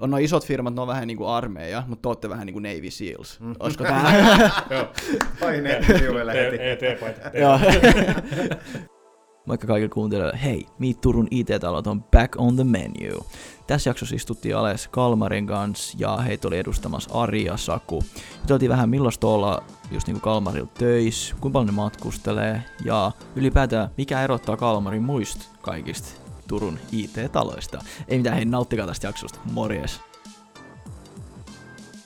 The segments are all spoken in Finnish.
on no isot firmat, ne on vähän niin kuin armeija, mutta te olette vähän niin kuin Navy Seals. Mm. Olisiko tämä? Joo. Ai nettisivuille heti. ET-paita. Joo. Moikka kaikille kuuntelijoille. Hei, Meet Turun IT-talot on back on the menu. Tässä jaksossa istuttiin alas Kalmarin kanssa ja heitä oli edustamassa Ari ja Saku. Juteltiin vähän millaista olla just niinku Kalmarilla töissä, kuinka paljon ne matkustelee ja ylipäätään mikä erottaa Kalmarin muista kaikista Turun IT-taloista. Ei mitään, hei nauttikaa tästä jaksosta. Morjes!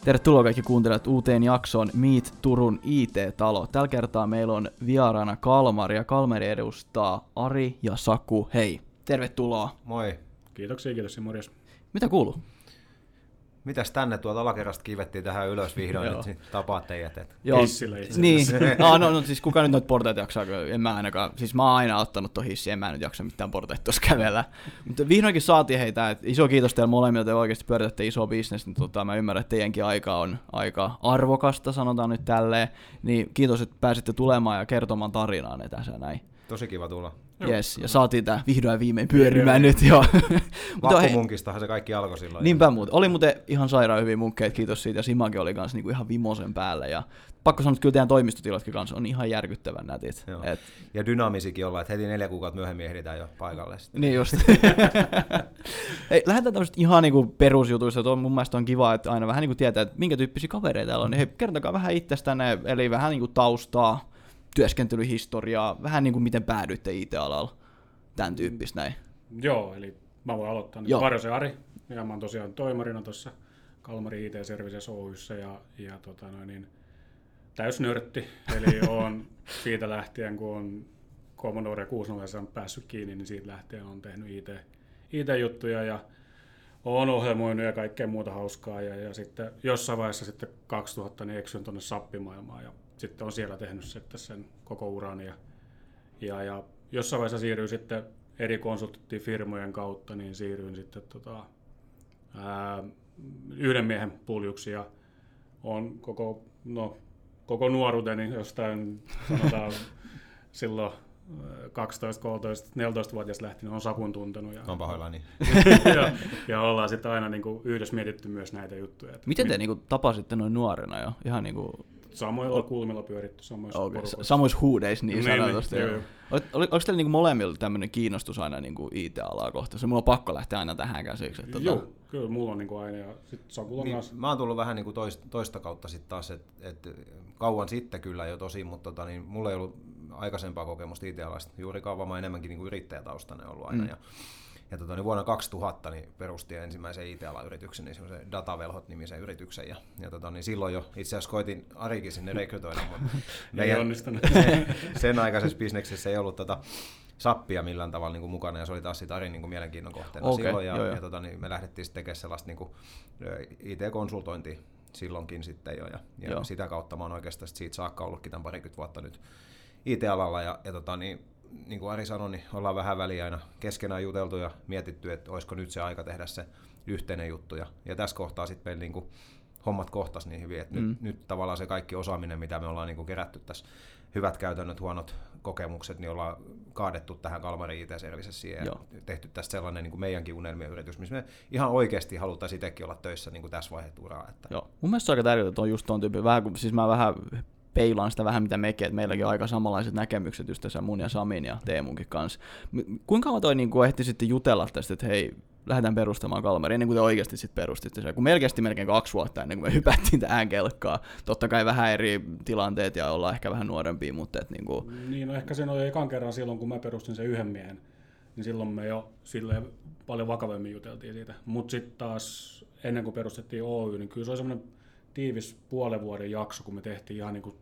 Tervetuloa kaikki kuuntelijat uuteen jaksoon Meet Turun IT-talo. Tällä kertaa meillä on vieraana Kalmari ja Kalmari edustaa Ari ja Saku. Hei, tervetuloa. Moi. Kiitoksia, kiitos ja morjes. Mitä kuuluu? Mitäs tänne tuolta alakerrasta kivettiin tähän ylös vihdoin, että tapaat teidät. Et. Joo, Hissillä itse Niin, no, no, no, siis kuka nyt noita portaita jaksaa, kun en mä ainakaan, siis mä oon aina ottanut ton hissi, en mä nyt jaksa mitään portaita tuossa kävellä. Mutta vihdoinkin saatiin heitä, että iso kiitos teille molemmille, te oikeasti pyöritätte iso bisnes, niin tota, mä ymmärrän, että teidänkin aika on aika arvokasta, sanotaan nyt tälleen, niin kiitos, että pääsitte tulemaan ja kertomaan tarinaa ne tässä näin. Tosi kiva tulla. Yes, ja saatiin tää vihdoin viimein pyörimään nyt jo. Mutta hei, Vappumunkistahan se kaikki alkoi silloin. Niinpä muuten. Oli muuten ihan sairaan hyviä munkkeita, kiitos siitä. Ja Simakin oli kanssa niinku ihan vimosen päällä. Ja pakko sanoa, että kyllä teidän toimistotilatkin kanssa on ihan järkyttävän nätit. Joo. Et, Ja dynaamisikin olla, että heti neljä kuukautta myöhemmin ehditään jo paikalle. Sitten. niin just. Ei, lähdetään tämmöistä ihan niinku perusjutuista. Tuo mun mielestä on kiva, että aina vähän niinku tietää, että minkä tyyppisiä kavereita täällä on. Niin hei, kertokaa vähän itsestänne, eli vähän niinku taustaa, työskentelyhistoriaa, vähän niinku miten päädyitte IT-alalla. Tämän tyyppistä näin. Joo, eli mä voin aloittaa nyt. Varjosen Ari, ja mä oon tosiaan toimarina tuossa Kalmari IT Services Oyssä, ja, ja tota noin, niin, täysnörtti, eli on siitä lähtien, kun on Commodore 64 päässyt kiinni, niin siitä lähtien on tehnyt IT, IT-juttuja ja on ohjelmoinut ja kaikkea muuta hauskaa. Ja, ja sitten jossain vaiheessa sitten 2000 niin eksyin tuonne sappimaailmaan ja sitten on siellä tehnyt sitten sen koko uran. Ja, ja, ja jossain vaiheessa siirryin sitten eri konsulttifirmojen kautta, niin siirryin sitten tota, ää, yhden miehen puljuksi ja on koko, no, koko nuoruuteni jostain sanotaan silloin ää, 12, 13, 14-vuotias lähtien on Sakun tuntenut. Ja, On pahoillani. ja, ja ollaan sitten aina niin kuin yhdessä mietitty myös näitä juttuja. Että Miten te niinku tapasitte noin nuorena jo? Ihan niinku, Samoilla kulmilla pyöritty samoissa okay, porukoissa. samoissa huudeissa niin, Niin, niin niin, sanotusti. joo, joo. Oli, oli, oliko teillä niinku molemmilla tämmöinen kiinnostus aina niinku IT-alaa kohtaan? Se mulla on pakko lähteä aina tähän käsiksi. Että tota- Joo, kyllä mulla on niin kuin aina ja on Niin, kanssa. mä oon tullut vähän niin kuin toista, toista kautta sitten taas, että et, kauan sitten kyllä jo tosi, mutta tota, niin, mulla ei ollut aikaisempaa kokemusta IT-alasta. Juuri kauan mä enemmänkin niin kuin yrittäjätaustainen ollut aina. Mm. Ja, ja tota, niin vuonna 2000 niin perustin ensimmäisen IT-alayrityksen, niin semmoisen Datavelhot-nimisen yrityksen. Ja, ja tota, niin silloin jo itse asiassa koitin Arikin sinne rekrytoida, mutta Ei onnistunut. sen, sen aikaisessa bisneksessä ei ollut tota, sappia millään tavalla niin kuin mukana, ja se oli taas sit Arin niin kuin mielenkiinnon kohteena Okei, silloin, ja, joo, joo. ja tota, niin me lähdettiin sitten tekemään sellaista niin kuin, IT-konsultointia silloinkin sitten jo, ja, ja Joo. sitä kautta mä oon oikeastaan siitä saakka ollutkin tämän parikymmentä vuotta nyt IT-alalla, ja, ja tota, niin, niin kuin Ari sanoi, niin ollaan vähän väliä aina keskenään juteltu ja mietitty, että olisiko nyt se aika tehdä se yhteinen juttu, ja, ja tässä kohtaa sitten meillä niin kuin, hommat kohtas niin hyvin, että Mm. nyt, nyt tavallaan se kaikki osaaminen, mitä me ollaan niin kuin kerätty tässä, hyvät käytännöt, huonot kokemukset, niin ollaan kaadettu tähän Kalmarin IT-servicessiin ja Joo. tehty tästä sellainen niin kuin meidänkin unelmien yritys, missä me ihan oikeasti haluttaisiin itsekin olla töissä niin kuin tässä vaiheessa uraa. Että Joo. Mun mielestä se on aika tärkeää, että on just ton tyyppi. Vähän, kun, siis mä vähän peilaan sitä vähän mitä mekin, että meilläkin on aika samanlaiset näkemykset just tässä mun ja Samin ja Teemunkin kanssa. Kuinka kauan toi niin ehti sitten jutella tästä, että hei, lähdetään perustamaan Kalmari, ennen kuin te oikeasti sitten perustitte sen. Kun kesti melkein kaksi vuotta ennen kuin me hypättiin tähän kelkkaan. Totta kai vähän eri tilanteet ja ollaan ehkä vähän nuorempia, mutta et niin kuin, Niin, no ehkä siinä oli ekan kerran silloin, kun mä perustin sen yhden miehen, niin silloin me jo silleen paljon vakavemmin juteltiin siitä. Mutta sitten taas ennen kuin perustettiin Oy, niin kyllä se oli semmoinen tiivis puolen vuoden jakso, kun me tehtiin ihan niin kuin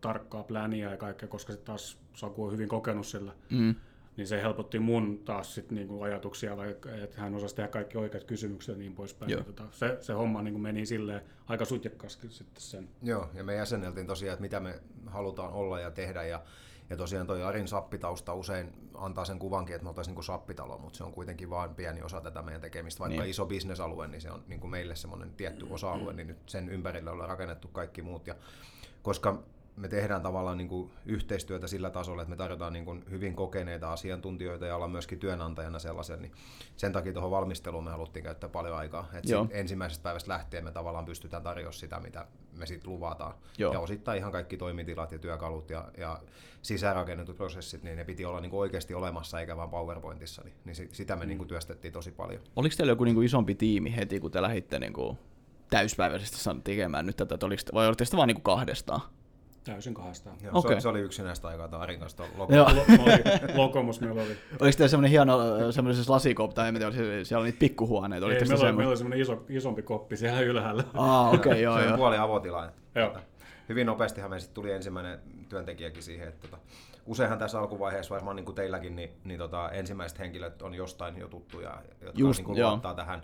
tarkkaa pläniä ja kaikkea, koska sitten taas Saku on hyvin kokenut sillä, mm, niin se helpotti mun taas sit niinku ajatuksia, vaikka, että hän osasi tehdä kaikki oikeat kysymykset ja niin poispäin. Joo. Tota, se, se homma niinku meni silleen aika sutjakkaasti sitten sen. Joo, ja me jäsenneltiin tosiaan, että mitä me halutaan olla ja tehdä, ja, ja tosiaan toi Arin sappitausta usein antaa sen kuvankin, että me oltaisiin niin sappitalo, mutta se on kuitenkin vain pieni osa tätä meidän tekemistä, vaikka Niin. iso bisnesalue, niin se on niin kuin meille semmoinen tietty osa-alue, niin nyt sen ympärillä ollaan rakennettu kaikki muut, ja koska me tehdään tavallaan niin kuin yhteistyötä sillä tasolla, että me tarjotaan niin kuin hyvin kokeneita asiantuntijoita ja ollaan myöskin työnantajana sellaisen, niin sen takia tuohon valmisteluun me haluttiin käyttää paljon aikaa. Että ensimmäisestä päivästä lähtien me tavallaan pystytään tarjoamaan sitä, mitä me sitten luvataan. Joo. Ja osittain ihan kaikki toimitilat ja työkalut ja, ja sisäänrakennetut prosessit, niin ne piti olla niin kuin oikeasti olemassa eikä vain PowerPointissa, niin, niin sitä me mm. niin kuin työstettiin tosi paljon. Oliko teillä joku niin kuin isompi tiimi heti, kun te lähditte niin kuin täyspäiväisesti tekemään nyt tätä, vai olitte sitä vain niin kuin kahdestaan? Täysin kahdestaan. Joo, okay. se, se, oli yksinäistä aikaa tämä Arin kanssa Lokomus meillä oli. Oliko teillä semmoinen hieno semmoisessa lasikoppi, tai en tiedä, siellä oli niitä pikkuhuoneita? Ei, meillä, oli, meillä oli semmoinen iso, isompi koppi siellä ylhäällä. Ah, okei, okay, joo, joo. puoli avotila. Joo. Hyvin nopeastihan me sitten tuli ensimmäinen työntekijäkin siihen, että tota, useinhan tässä alkuvaiheessa varmaan niin kuin teilläkin, niin, niin tota, ensimmäiset henkilöt on jostain jo tuttuja, jotka Just, niin kuin luottaa tähän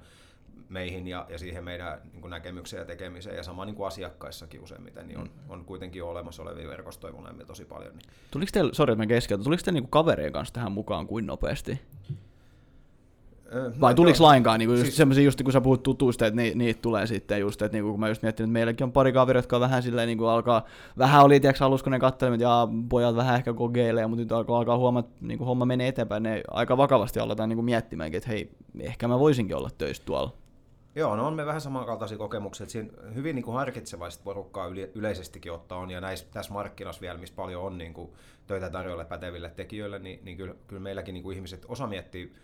meihin ja, ja siihen meidän niin näkemykseen ja tekemiseen. Ja sama niin kuin asiakkaissakin useimmiten, niin on, mm. on kuitenkin jo olemassa olevia verkostoja molemmilla tosi paljon. Niin. Tuliko teillä, sori että keskeytän, tuliko teillä niin kaverien kanssa tähän mukaan kuin nopeasti? Vai no, tuliko joo. lainkaan niin siis, semmoisia, just kun sä puhut tutuista, että ni, niitä tulee sitten just, että niin kun mä just miettinyt, että meilläkin on pari kaveria, jotka vähän silleen niin kuin alkaa, vähän oli tiedätkö alussa, kun ne katselivat, että jaa, pojat vähän ehkä kokeilee, mutta nyt alkaa, alkaa huomata, että niin kuin homma menee eteenpäin, ne aika vakavasti aletaan niin kuin miettimäänkin, että hei, ehkä mä voisinkin olla töissä tuolla. Joo, no on me vähän samankaltaisia kokemuksia, että siinä hyvin niin kuin harkitsevaista porukkaa yle, yleisestikin ottaa on, ja näissä, tässä markkinassa vielä, missä paljon on niin kuin, töitä tarjolle päteville tekijöille, niin, niin kyllä, kyllä meilläkin niin kuin ihmiset, osa miettii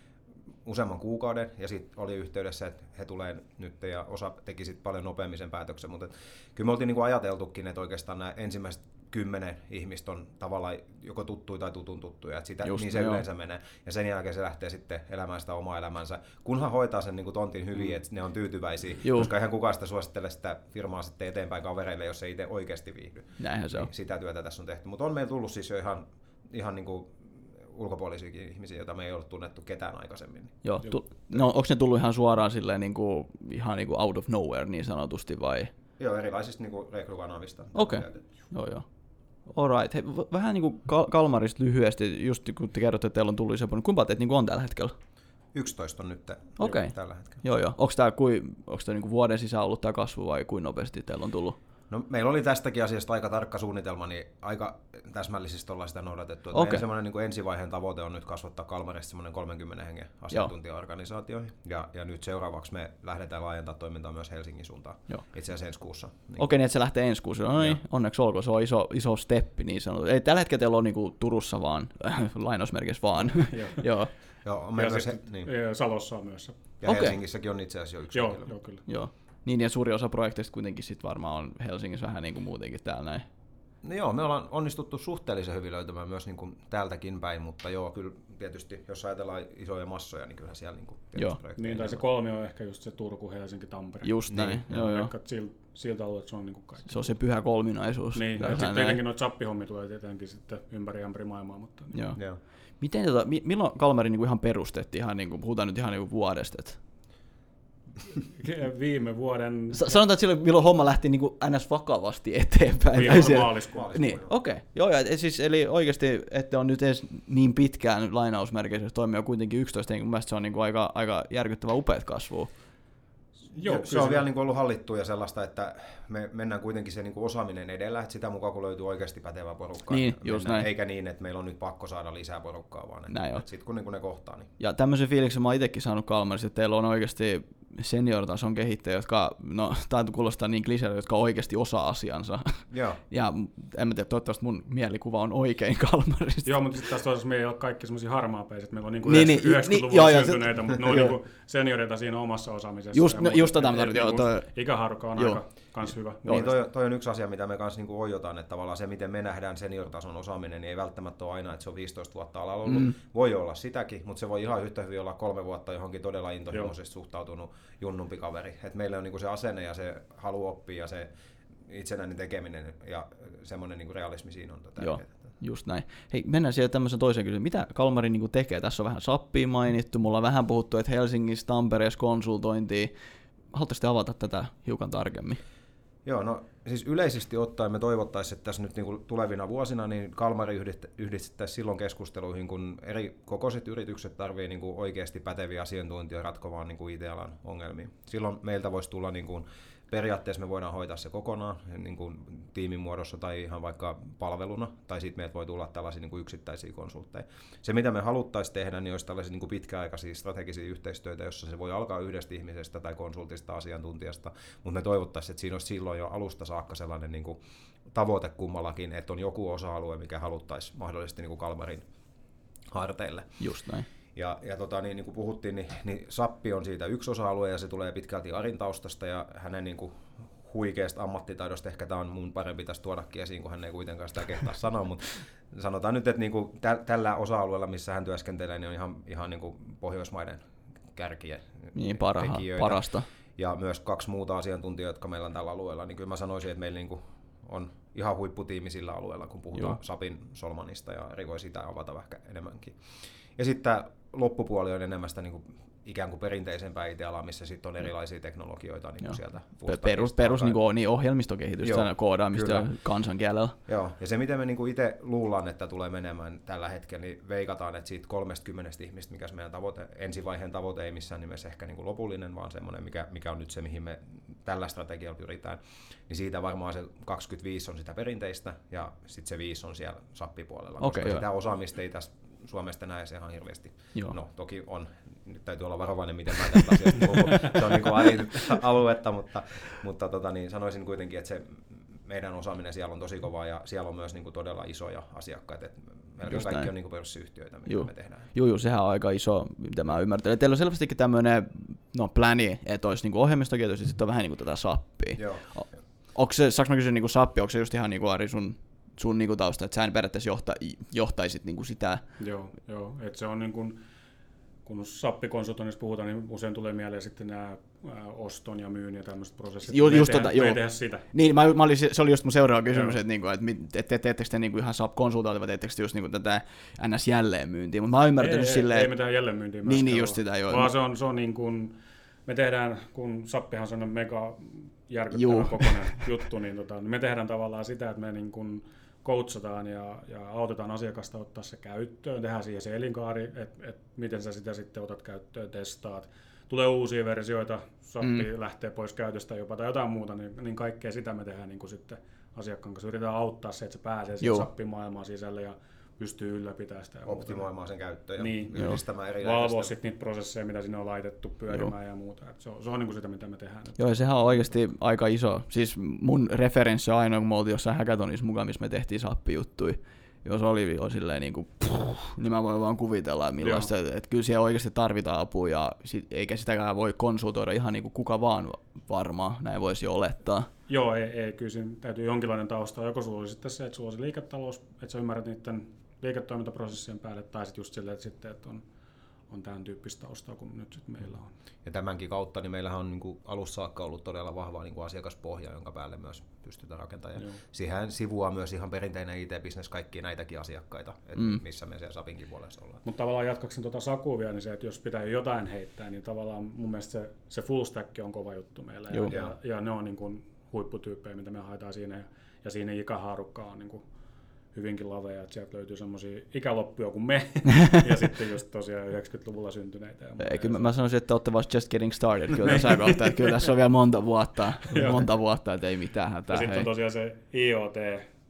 useamman kuukauden, ja sitten oli yhteydessä, että he tulee nyt, ja osa teki sitten paljon nopeammin sen päätöksen, mutta kyllä me oltiin niin kuin ajateltukin, että oikeastaan nämä ensimmäiset kymmenen ihmistä on tavallaan joko tuttuja tai tutun tuttuja, että sitä, Just, niin se joo. yleensä menee. Ja sen jälkeen se lähtee sitten elämään sitä omaa elämänsä, kunhan hoitaa sen niin kuin tontin hyvin, mm. että ne on tyytyväisiä, Joo. koska ihan kukaan sitä suosittele sitä firmaa sitten eteenpäin kavereille, jos ei itse oikeasti viihdy. Näinhän se on. Niin sitä työtä tässä on tehty. Mutta on meillä tullut siis jo ihan, ihan niin kuin ulkopuolisiakin ihmisiä, joita me ei ole tunnettu ketään aikaisemmin. Joo, tu- no onko ne tullut ihan suoraan silleen niin kuin, ihan niin kuin out of nowhere niin sanotusti vai? Joo, erilaisista niin rekrykanavista. Okei, okay. joo joo. Alright. Hei, vähän niin kuin Kalmarista lyhyesti, just kun te kerrotte, että teillä on tullut iso Kuinka teitä niin on tällä hetkellä? 11 on nyt okay. tällä hetkellä. Joo, joo. Onko tämä, kui, onko tämä niin vuoden sisään ollut tämä kasvu vai kuin nopeasti teillä on tullut? No, meillä oli tästäkin asiasta aika tarkka suunnitelma, niin aika täsmällisesti ollaan sitä noudatettu. Okay. Meidän semmoinen niin ensivaiheen tavoite on nyt kasvattaa Kalmarista semmoinen 30 hengen asiantuntijaorganisaatio. Ja, ja nyt seuraavaksi me lähdetään laajentaa toimintaa myös Helsingin suuntaan, Joo. itse asiassa ensi kuussa. Niin. Okei, niin että se lähtee ensi kuussa. No niin, onneksi olkoon, se on iso, iso steppi niin sanottu. Ei tällä hetkellä teillä on niin Turussa vaan, lainausmerkissä vaan. Joo. Joo, meillä ja se, niin. Salossa on myös. Ja okay. Helsingissäkin on itse asiassa jo yksi Joo, joo kyllä. Joo. Niin, ja suuri osa projekteista kuitenkin sit varmaan on Helsingissä vähän niin kuin muutenkin täällä näin. No joo, me ollaan onnistuttu suhteellisen hyvin löytämään myös niin kuin täältäkin päin, mutta joo, kyllä tietysti, jos ajatellaan isoja massoja, niin kyllä siellä niin kuin joo. Niin, tai se kolmi on ehkä just se Turku, Helsinki, Tampere. Just näin, niin, joo, joo. Siltä, siltä alueelta se on niin kuin kaikki. Se on se pyhä kolminaisuus. Niin, ja sitten tietenkin noita sappihommia tulee tietenkin sitten ympäri ympäri maailmaa. Mutta, niin. joo. joo. Miten, tota, milloin Kalmari niin kuin ihan perustettiin, ihan niin kuin, puhutaan nyt ihan niin kuin vuodesta, että viime vuoden... Sanotaan, että silloin, milloin homma lähti niin kuin ns. vakavasti eteenpäin. Viime siellä... maaliskuun. Niin, okei. Okay. Joo, ja, siis, eli oikeasti, että on nyt edes niin pitkään lainausmerkeissä toimia kuitenkin 11, niin mielestäni se on niin kuin aika, aika järkyttävä upeat kasvua. Joo, se on vielä niin kuin ollut hallittu ja sellaista, että me mennään kuitenkin se niin kuin osaaminen edellä, että sitä mukaan kun löytyy oikeasti pätevää porukkaa, niin, just mennään, eikä niin, että meillä on nyt pakko saada lisää porukkaa, vaan että, että sitten kun, niin kun ne kohtaa. Niin. Ja tämmöisen fiiliksen mä oon itsekin saanut Kalmarissa, että teillä on oikeasti senior-tason kehittäjiä, jotka, no tämä kuulostaa niin kliseille, jotka oikeasti osaa asiansa. Joo. Ja en mä tiedä, toivottavasti mun mielikuva on oikein Kalmarista. Joo, mutta sitten taas toisaalta me ei ole kaikki semmoisia harmaapeiset, meillä on niinku niin, 90-luvulla niin, niin, syntyneitä, mutta ne on niinku senioreita siinä omassa osaamisessa. Just, no, just tätä mä tarvitsin. Niinku toi... Ikäharukka on joo. aika kans hyvä. Niin, toi, toi, on yksi asia, mitä me kanssa niinku ojotaan, että tavallaan se, miten me nähdään senior-tason osaaminen, niin ei välttämättä ole aina, että se on 15 vuotta alalla ollut. Mm. Voi olla sitäkin, mutta se voi ihan yhtä hyvin olla kolme vuotta johonkin todella intohimoisesti suhtautunut junnumpi kaveri. Et meillä on niinku se asenne ja se halu oppia ja se itsenäinen tekeminen ja semmoinen niinku realismi siinä on tärkeää. Joo. Just näin. Hei, mennään siellä tämmöisen toisen kysymään. Mitä Kalmari niin tekee? Tässä on vähän sappia mainittu. Mulla on vähän puhuttu, että Helsingissä, Tampereessa konsultointia. Haluaisitte avata tätä hiukan tarkemmin? Joo, no siis yleisesti ottaen me toivottaisiin, että tässä nyt niin kuin tulevina vuosina niin Kalmari yhdistettäisiin silloin keskusteluihin, kun eri kokoiset yritykset tarvitsevat niin oikeasti päteviä asiantuntijoita ratkomaan niin kuin IT-alan ongelmia. Silloin meiltä voisi tulla niin kuin periaatteessa me voidaan hoitaa se kokonaan niin kuin tiimin muodossa tai ihan vaikka palveluna, tai sitten meiltä voi tulla tällaisia niin kuin yksittäisiä konsultteja. Se, mitä me haluttaisiin tehdä, niin olisi tällaisia niin kuin pitkäaikaisia strategisia yhteistyötä, jossa se voi alkaa yhdestä ihmisestä tai konsultista, asiantuntijasta, mutta me toivottaisiin, että siinä olisi silloin jo alusta saakka sellainen niin kuin tavoite kummallakin, että on joku osa-alue, mikä haluttaisiin mahdollisesti niin kuin Kalmarin harteille. Just näin. Ja, ja tota, niin, niin kuin puhuttiin, niin, niin Sappi on siitä yksi osa-alue ja se tulee pitkälti Arin taustasta ja hänen niin kuin, huikeasta ammattitaidosta. Ehkä tämä on mun parempi tässä tuodakin esiin, kun hän ei kuitenkaan sitä kehtaa sanoa, mutta sanotaan nyt, että niin kuin tä, tällä osa-alueella, missä hän työskentelee, niin on ihan, ihan niin kuin Pohjoismaiden kärkiä niin, parha, parasta. Ja myös kaksi muuta asiantuntijaa, jotka meillä on tällä alueella, niin kyllä mä sanoisin, että meillä niin kuin on ihan huipputiimi sillä alueella, kun puhutaan Joo. Sapin Solmanista, ja Eri voi sitä avata ehkä enemmänkin. Ja sitten loppupuoli on enemmän sitä niin kuin ikään kuin perinteisempää IT-alaa, missä sitten on erilaisia teknologioita niin kuin sieltä. Perus, perus niin kuin, niin ohjelmistokehitystä, Joo, koodaamista kyllä. kansankielellä. Joo, ja se miten me niin kuin itse luullaan, että tulee menemään tällä hetkellä, niin veikataan, että siitä 30 ihmistä, mikä meidän tavoite, ensivaiheen tavoite ei missään nimessä ehkä niin kuin lopullinen, vaan semmoinen, mikä, mikä on nyt se, mihin me tällä strategialla pyritään, niin siitä varmaan se 25 on sitä perinteistä, ja sitten se 5 on siellä sappipuolella, okay, koska joo. sitä osaamista ei tässä Suomesta näe se ihan hirveästi. Joo. No toki on, nyt täytyy olla varovainen, miten mä tästä asiasta puhun. Se on niin kuin aluetta, mutta, mutta tota, niin sanoisin kuitenkin, että se meidän osaaminen siellä on tosi kovaa ja siellä on myös niin kuin todella isoja asiakkaita. Että melkein Just kaikki näin. on niin kuin pörssiyhtiöitä, mitä Juu. me tehdään. Joo, joo, sehän on aika iso, mitä mä ymmärrän. Teillä on selvästikin tämmöinen no, pläni, että olisi niin ohjelmistokehitys ja sitten on vähän niin kuin tätä sappia. Joo. O- onko se, saanko mä kysyä niin kuin sappi, onko se just ihan niin kuin Ari sun sun niinku tausta, että sä periaatteessa johta, johtaisit niinku sitä. Joo, joo. että se on niin kuin, kun sappikonsultoinnista puhutaan, niin usein tulee mieleen sitten nämä oston ja myyn ja tämmöiset prosessit. Ju, just tehdä, tota, joo. tehdä sitä. Niin, mä, mä olin, se oli just mun seuraava kysymys, että, niinku, että, että te, teettekö te niinku ihan sap konsultointia vai teettekö te just niinku tätä ns. jälleenmyyntiä, mutta mä oon ymmärtänyt ei, silleen... Ei, ei mitään jälleenmyyntiä. Niin, niin just sitä, joo. Vaan se on, se on niin kuin, me tehdään, kun sappihan on sellainen mega järkyttävä kokonainen juttu, niin, tota, niin me tehdään tavallaan sitä, että me niin kuin, coachataan ja, ja autetaan asiakasta ottaa se käyttöön, tehdään siihen se elinkaari, että et miten sä sitä sitten otat käyttöön, testaat. Tulee uusia versioita, sappi mm. lähtee pois käytöstä jopa tai jotain muuta, niin, niin kaikkea sitä me tehdään niin kuin sitten asiakkaan kanssa. Yritetään auttaa se, että se pääsee siihen sappimaailmaan sisälle ja pystyy ylläpitämään sitä. Optimoimaan sen käyttöön ja niin, yhdistämään eri Valvoa sitten niitä prosesseja, mitä sinne on laitettu pyörimään joo. ja muuta. Et se on, se on niin kuin sitä, mitä me tehdään. Joo, sehän on oikeasti aika iso. Siis mun referenssi on aina, kun me oltiin jossain hackathonissa mukaan, missä me tehtiin sappijuttuja. Jos oli jo silleen niin kuin, puh, niin mä voin vaan kuvitella, millaista, että, että kyllä siellä oikeasti tarvitaan apua, ja sit, eikä sitäkään voi konsultoida ihan niin kuin kuka vaan varmaan, näin voisi olettaa. Joo, ei, ei kyllä siinä täytyy jonkinlainen tausta, joko sulla olisi sitten se, että sulla olisi liiketalous, että sä ymmärrät niiden liiketoimintaprosessien päälle, tai sitten just silleen, että, sitten, että on, on tämän tyyppistä ostoa kuin nyt sit meillä on. Ja tämänkin kautta niin meillähän on niin kuin alussa saakka ollut todella vahva niin kuin asiakaspohja, jonka päälle myös pystytään rakentamaan. Ja siihen sivuaa myös ihan perinteinen IT-bisnes kaikkia näitäkin asiakkaita, että mm. missä me siellä Sapinkin puolessa ollaan. Mutta tavallaan jatkaksin tuota Sakua vielä, niin se, että jos pitää jotain heittää, niin tavallaan mun mielestä se, se full stack on kova juttu meillä. Ja, ja, ja, ne on niin kuin huipputyyppejä, mitä me haetaan siinä. Ja, ja siinä ikähaarukka on niin kuin hyvinkin laveja, että sieltä löytyy semmoisia ikäloppuja kuin me, ja sitten just tosiaan 90-luvulla syntyneitä. Ja Ei, kyllä mä sanoisin, että olette vasta just getting started kyllä tässä kohtaa, että kyllä tässä on vielä monta vuotta, monta vuotta, että ei mitään hätää. Ja sitten on tosiaan se IoT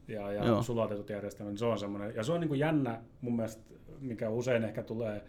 ja, ja sulatetut järjestelmät, niin se on semmoinen, ja se on niin kuin jännä mun mielestä, mikä usein ehkä tulee,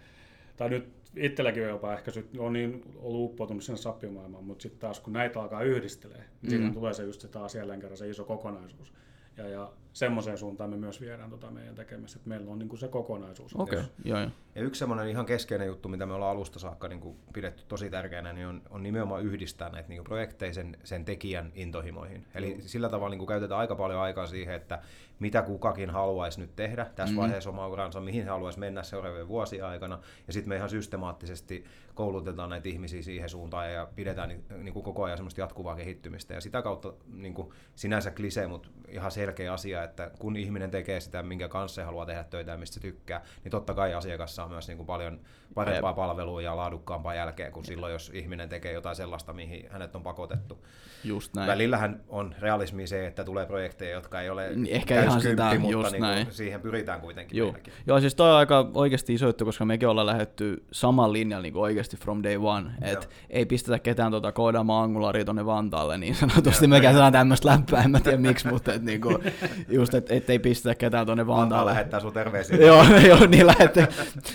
tai nyt itselläkin jopa ehkä on niin ollut uppoutunut sinne sappimaailmaan, mutta sitten taas kun näitä alkaa yhdistelee, niin mm. tulee se just se taas jälleen kerran se iso kokonaisuus. Ja, ja semmoiseen suuntaan me myös viedään tota meidän tekemistä, että meillä on niin kuin se kokonaisuus. Okei, okay. joo, joo. Ja yksi semmoinen ihan keskeinen juttu, mitä me ollaan alusta saakka niin kuin pidetty tosi tärkeänä, niin on, on nimenomaan yhdistää näitä niin kuin projekteja sen, sen tekijän intohimoihin. Eli mm. sillä tavalla niin kuin käytetään aika paljon aikaa siihen, että mitä kukakin haluaisi nyt tehdä tässä mm. vaiheessa oma uransa, mihin he haluaisi mennä seuraavien vuosien aikana. Ja sitten me ihan systemaattisesti koulutetaan näitä ihmisiä siihen suuntaan ja pidetään niin, niin kuin koko ajan semmoista jatkuvaa kehittymistä. Ja sitä kautta niin kuin sinänsä klisee, mutta ihan selkeä asia, asia, että kun ihminen tekee sitä, minkä kanssa se haluaa tehdä töitä ja mistä se tykkää, niin totta kai asiakas saa myös niin kuin paljon parempaa palvelua ja laadukkaampaa jälkeen kuin silloin, jos ihminen tekee jotain sellaista, mihin hänet on pakotettu. Just näin. Välillähän on realismi se, että tulee projekteja, jotka ei ole Niin, ehkä ihan sitä, mutta just niin näin. kuin siihen pyritään kuitenkin Joo. meilläkin. Joo, siis toi on aika oikeasti iso juttu, koska mekin ollaan lähdetty saman linjan niin oikeasti from day one. Et Joo. ei pistetä ketään tuota koodaamaan angularia tonne Vantaalle niin sanotusti. Me käytetään tämmöistä läppää, en mä tiedä miksi, mutta et niinku, just, et, et ei pistetä ketään Vantaa Vantaalle. lähettää sun terveisiä. joo, joo, niin lähette.